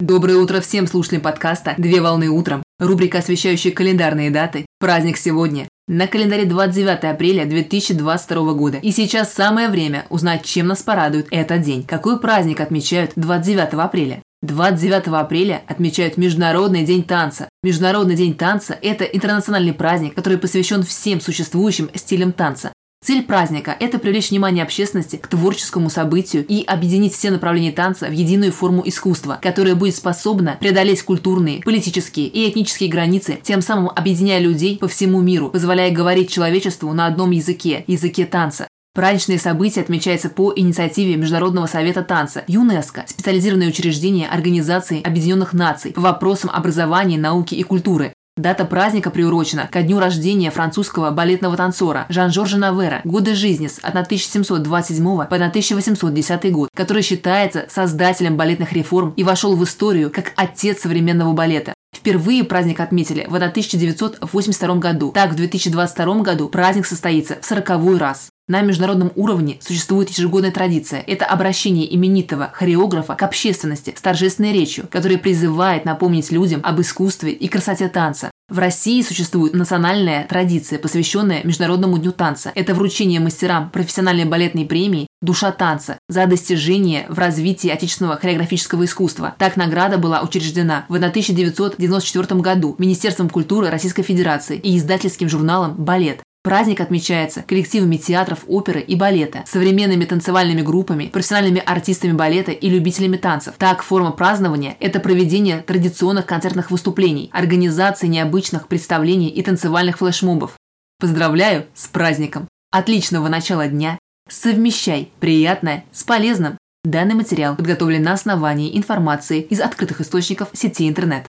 Доброе утро всем слушателям подкаста «Две волны утром». Рубрика, освещающая календарные даты. Праздник сегодня. На календаре 29 апреля 2022 года. И сейчас самое время узнать, чем нас порадует этот день. Какой праздник отмечают 29 апреля? 29 апреля отмечают Международный день танца. Международный день танца – это интернациональный праздник, который посвящен всем существующим стилям танца. Цель праздника – это привлечь внимание общественности к творческому событию и объединить все направления танца в единую форму искусства, которая будет способна преодолеть культурные, политические и этнические границы, тем самым объединяя людей по всему миру, позволяя говорить человечеству на одном языке – языке танца. Праздничные события отмечаются по инициативе Международного совета танца ЮНЕСКО, специализированное учреждение Организации Объединенных Наций по вопросам образования, науки и культуры. Дата праздника приурочена ко дню рождения французского балетного танцора Жан-Жоржа Навера, годы жизни с 1727 по 1810 год, который считается создателем балетных реформ и вошел в историю как отец современного балета. Впервые праздник отметили в 1982 году. Так, в 2022 году праздник состоится в сороковой раз. На международном уровне существует ежегодная традиция. Это обращение именитого хореографа к общественности с торжественной речью, которая призывает напомнить людям об искусстве и красоте танца. В России существует национальная традиция, посвященная Международному дню танца. Это вручение мастерам профессиональной балетной премии «Душа танца» за достижение в развитии отечественного хореографического искусства. Так награда была учреждена в 1994 году Министерством культуры Российской Федерации и издательским журналом «Балет». Праздник отмечается коллективами театров, оперы и балета, современными танцевальными группами, профессиональными артистами балета и любителями танцев. Так, форма празднования – это проведение традиционных концертных выступлений, организация необычных представлений и танцевальных флешмобов. Поздравляю с праздником! Отличного начала дня! Совмещай приятное с полезным! Данный материал подготовлен на основании информации из открытых источников сети интернет.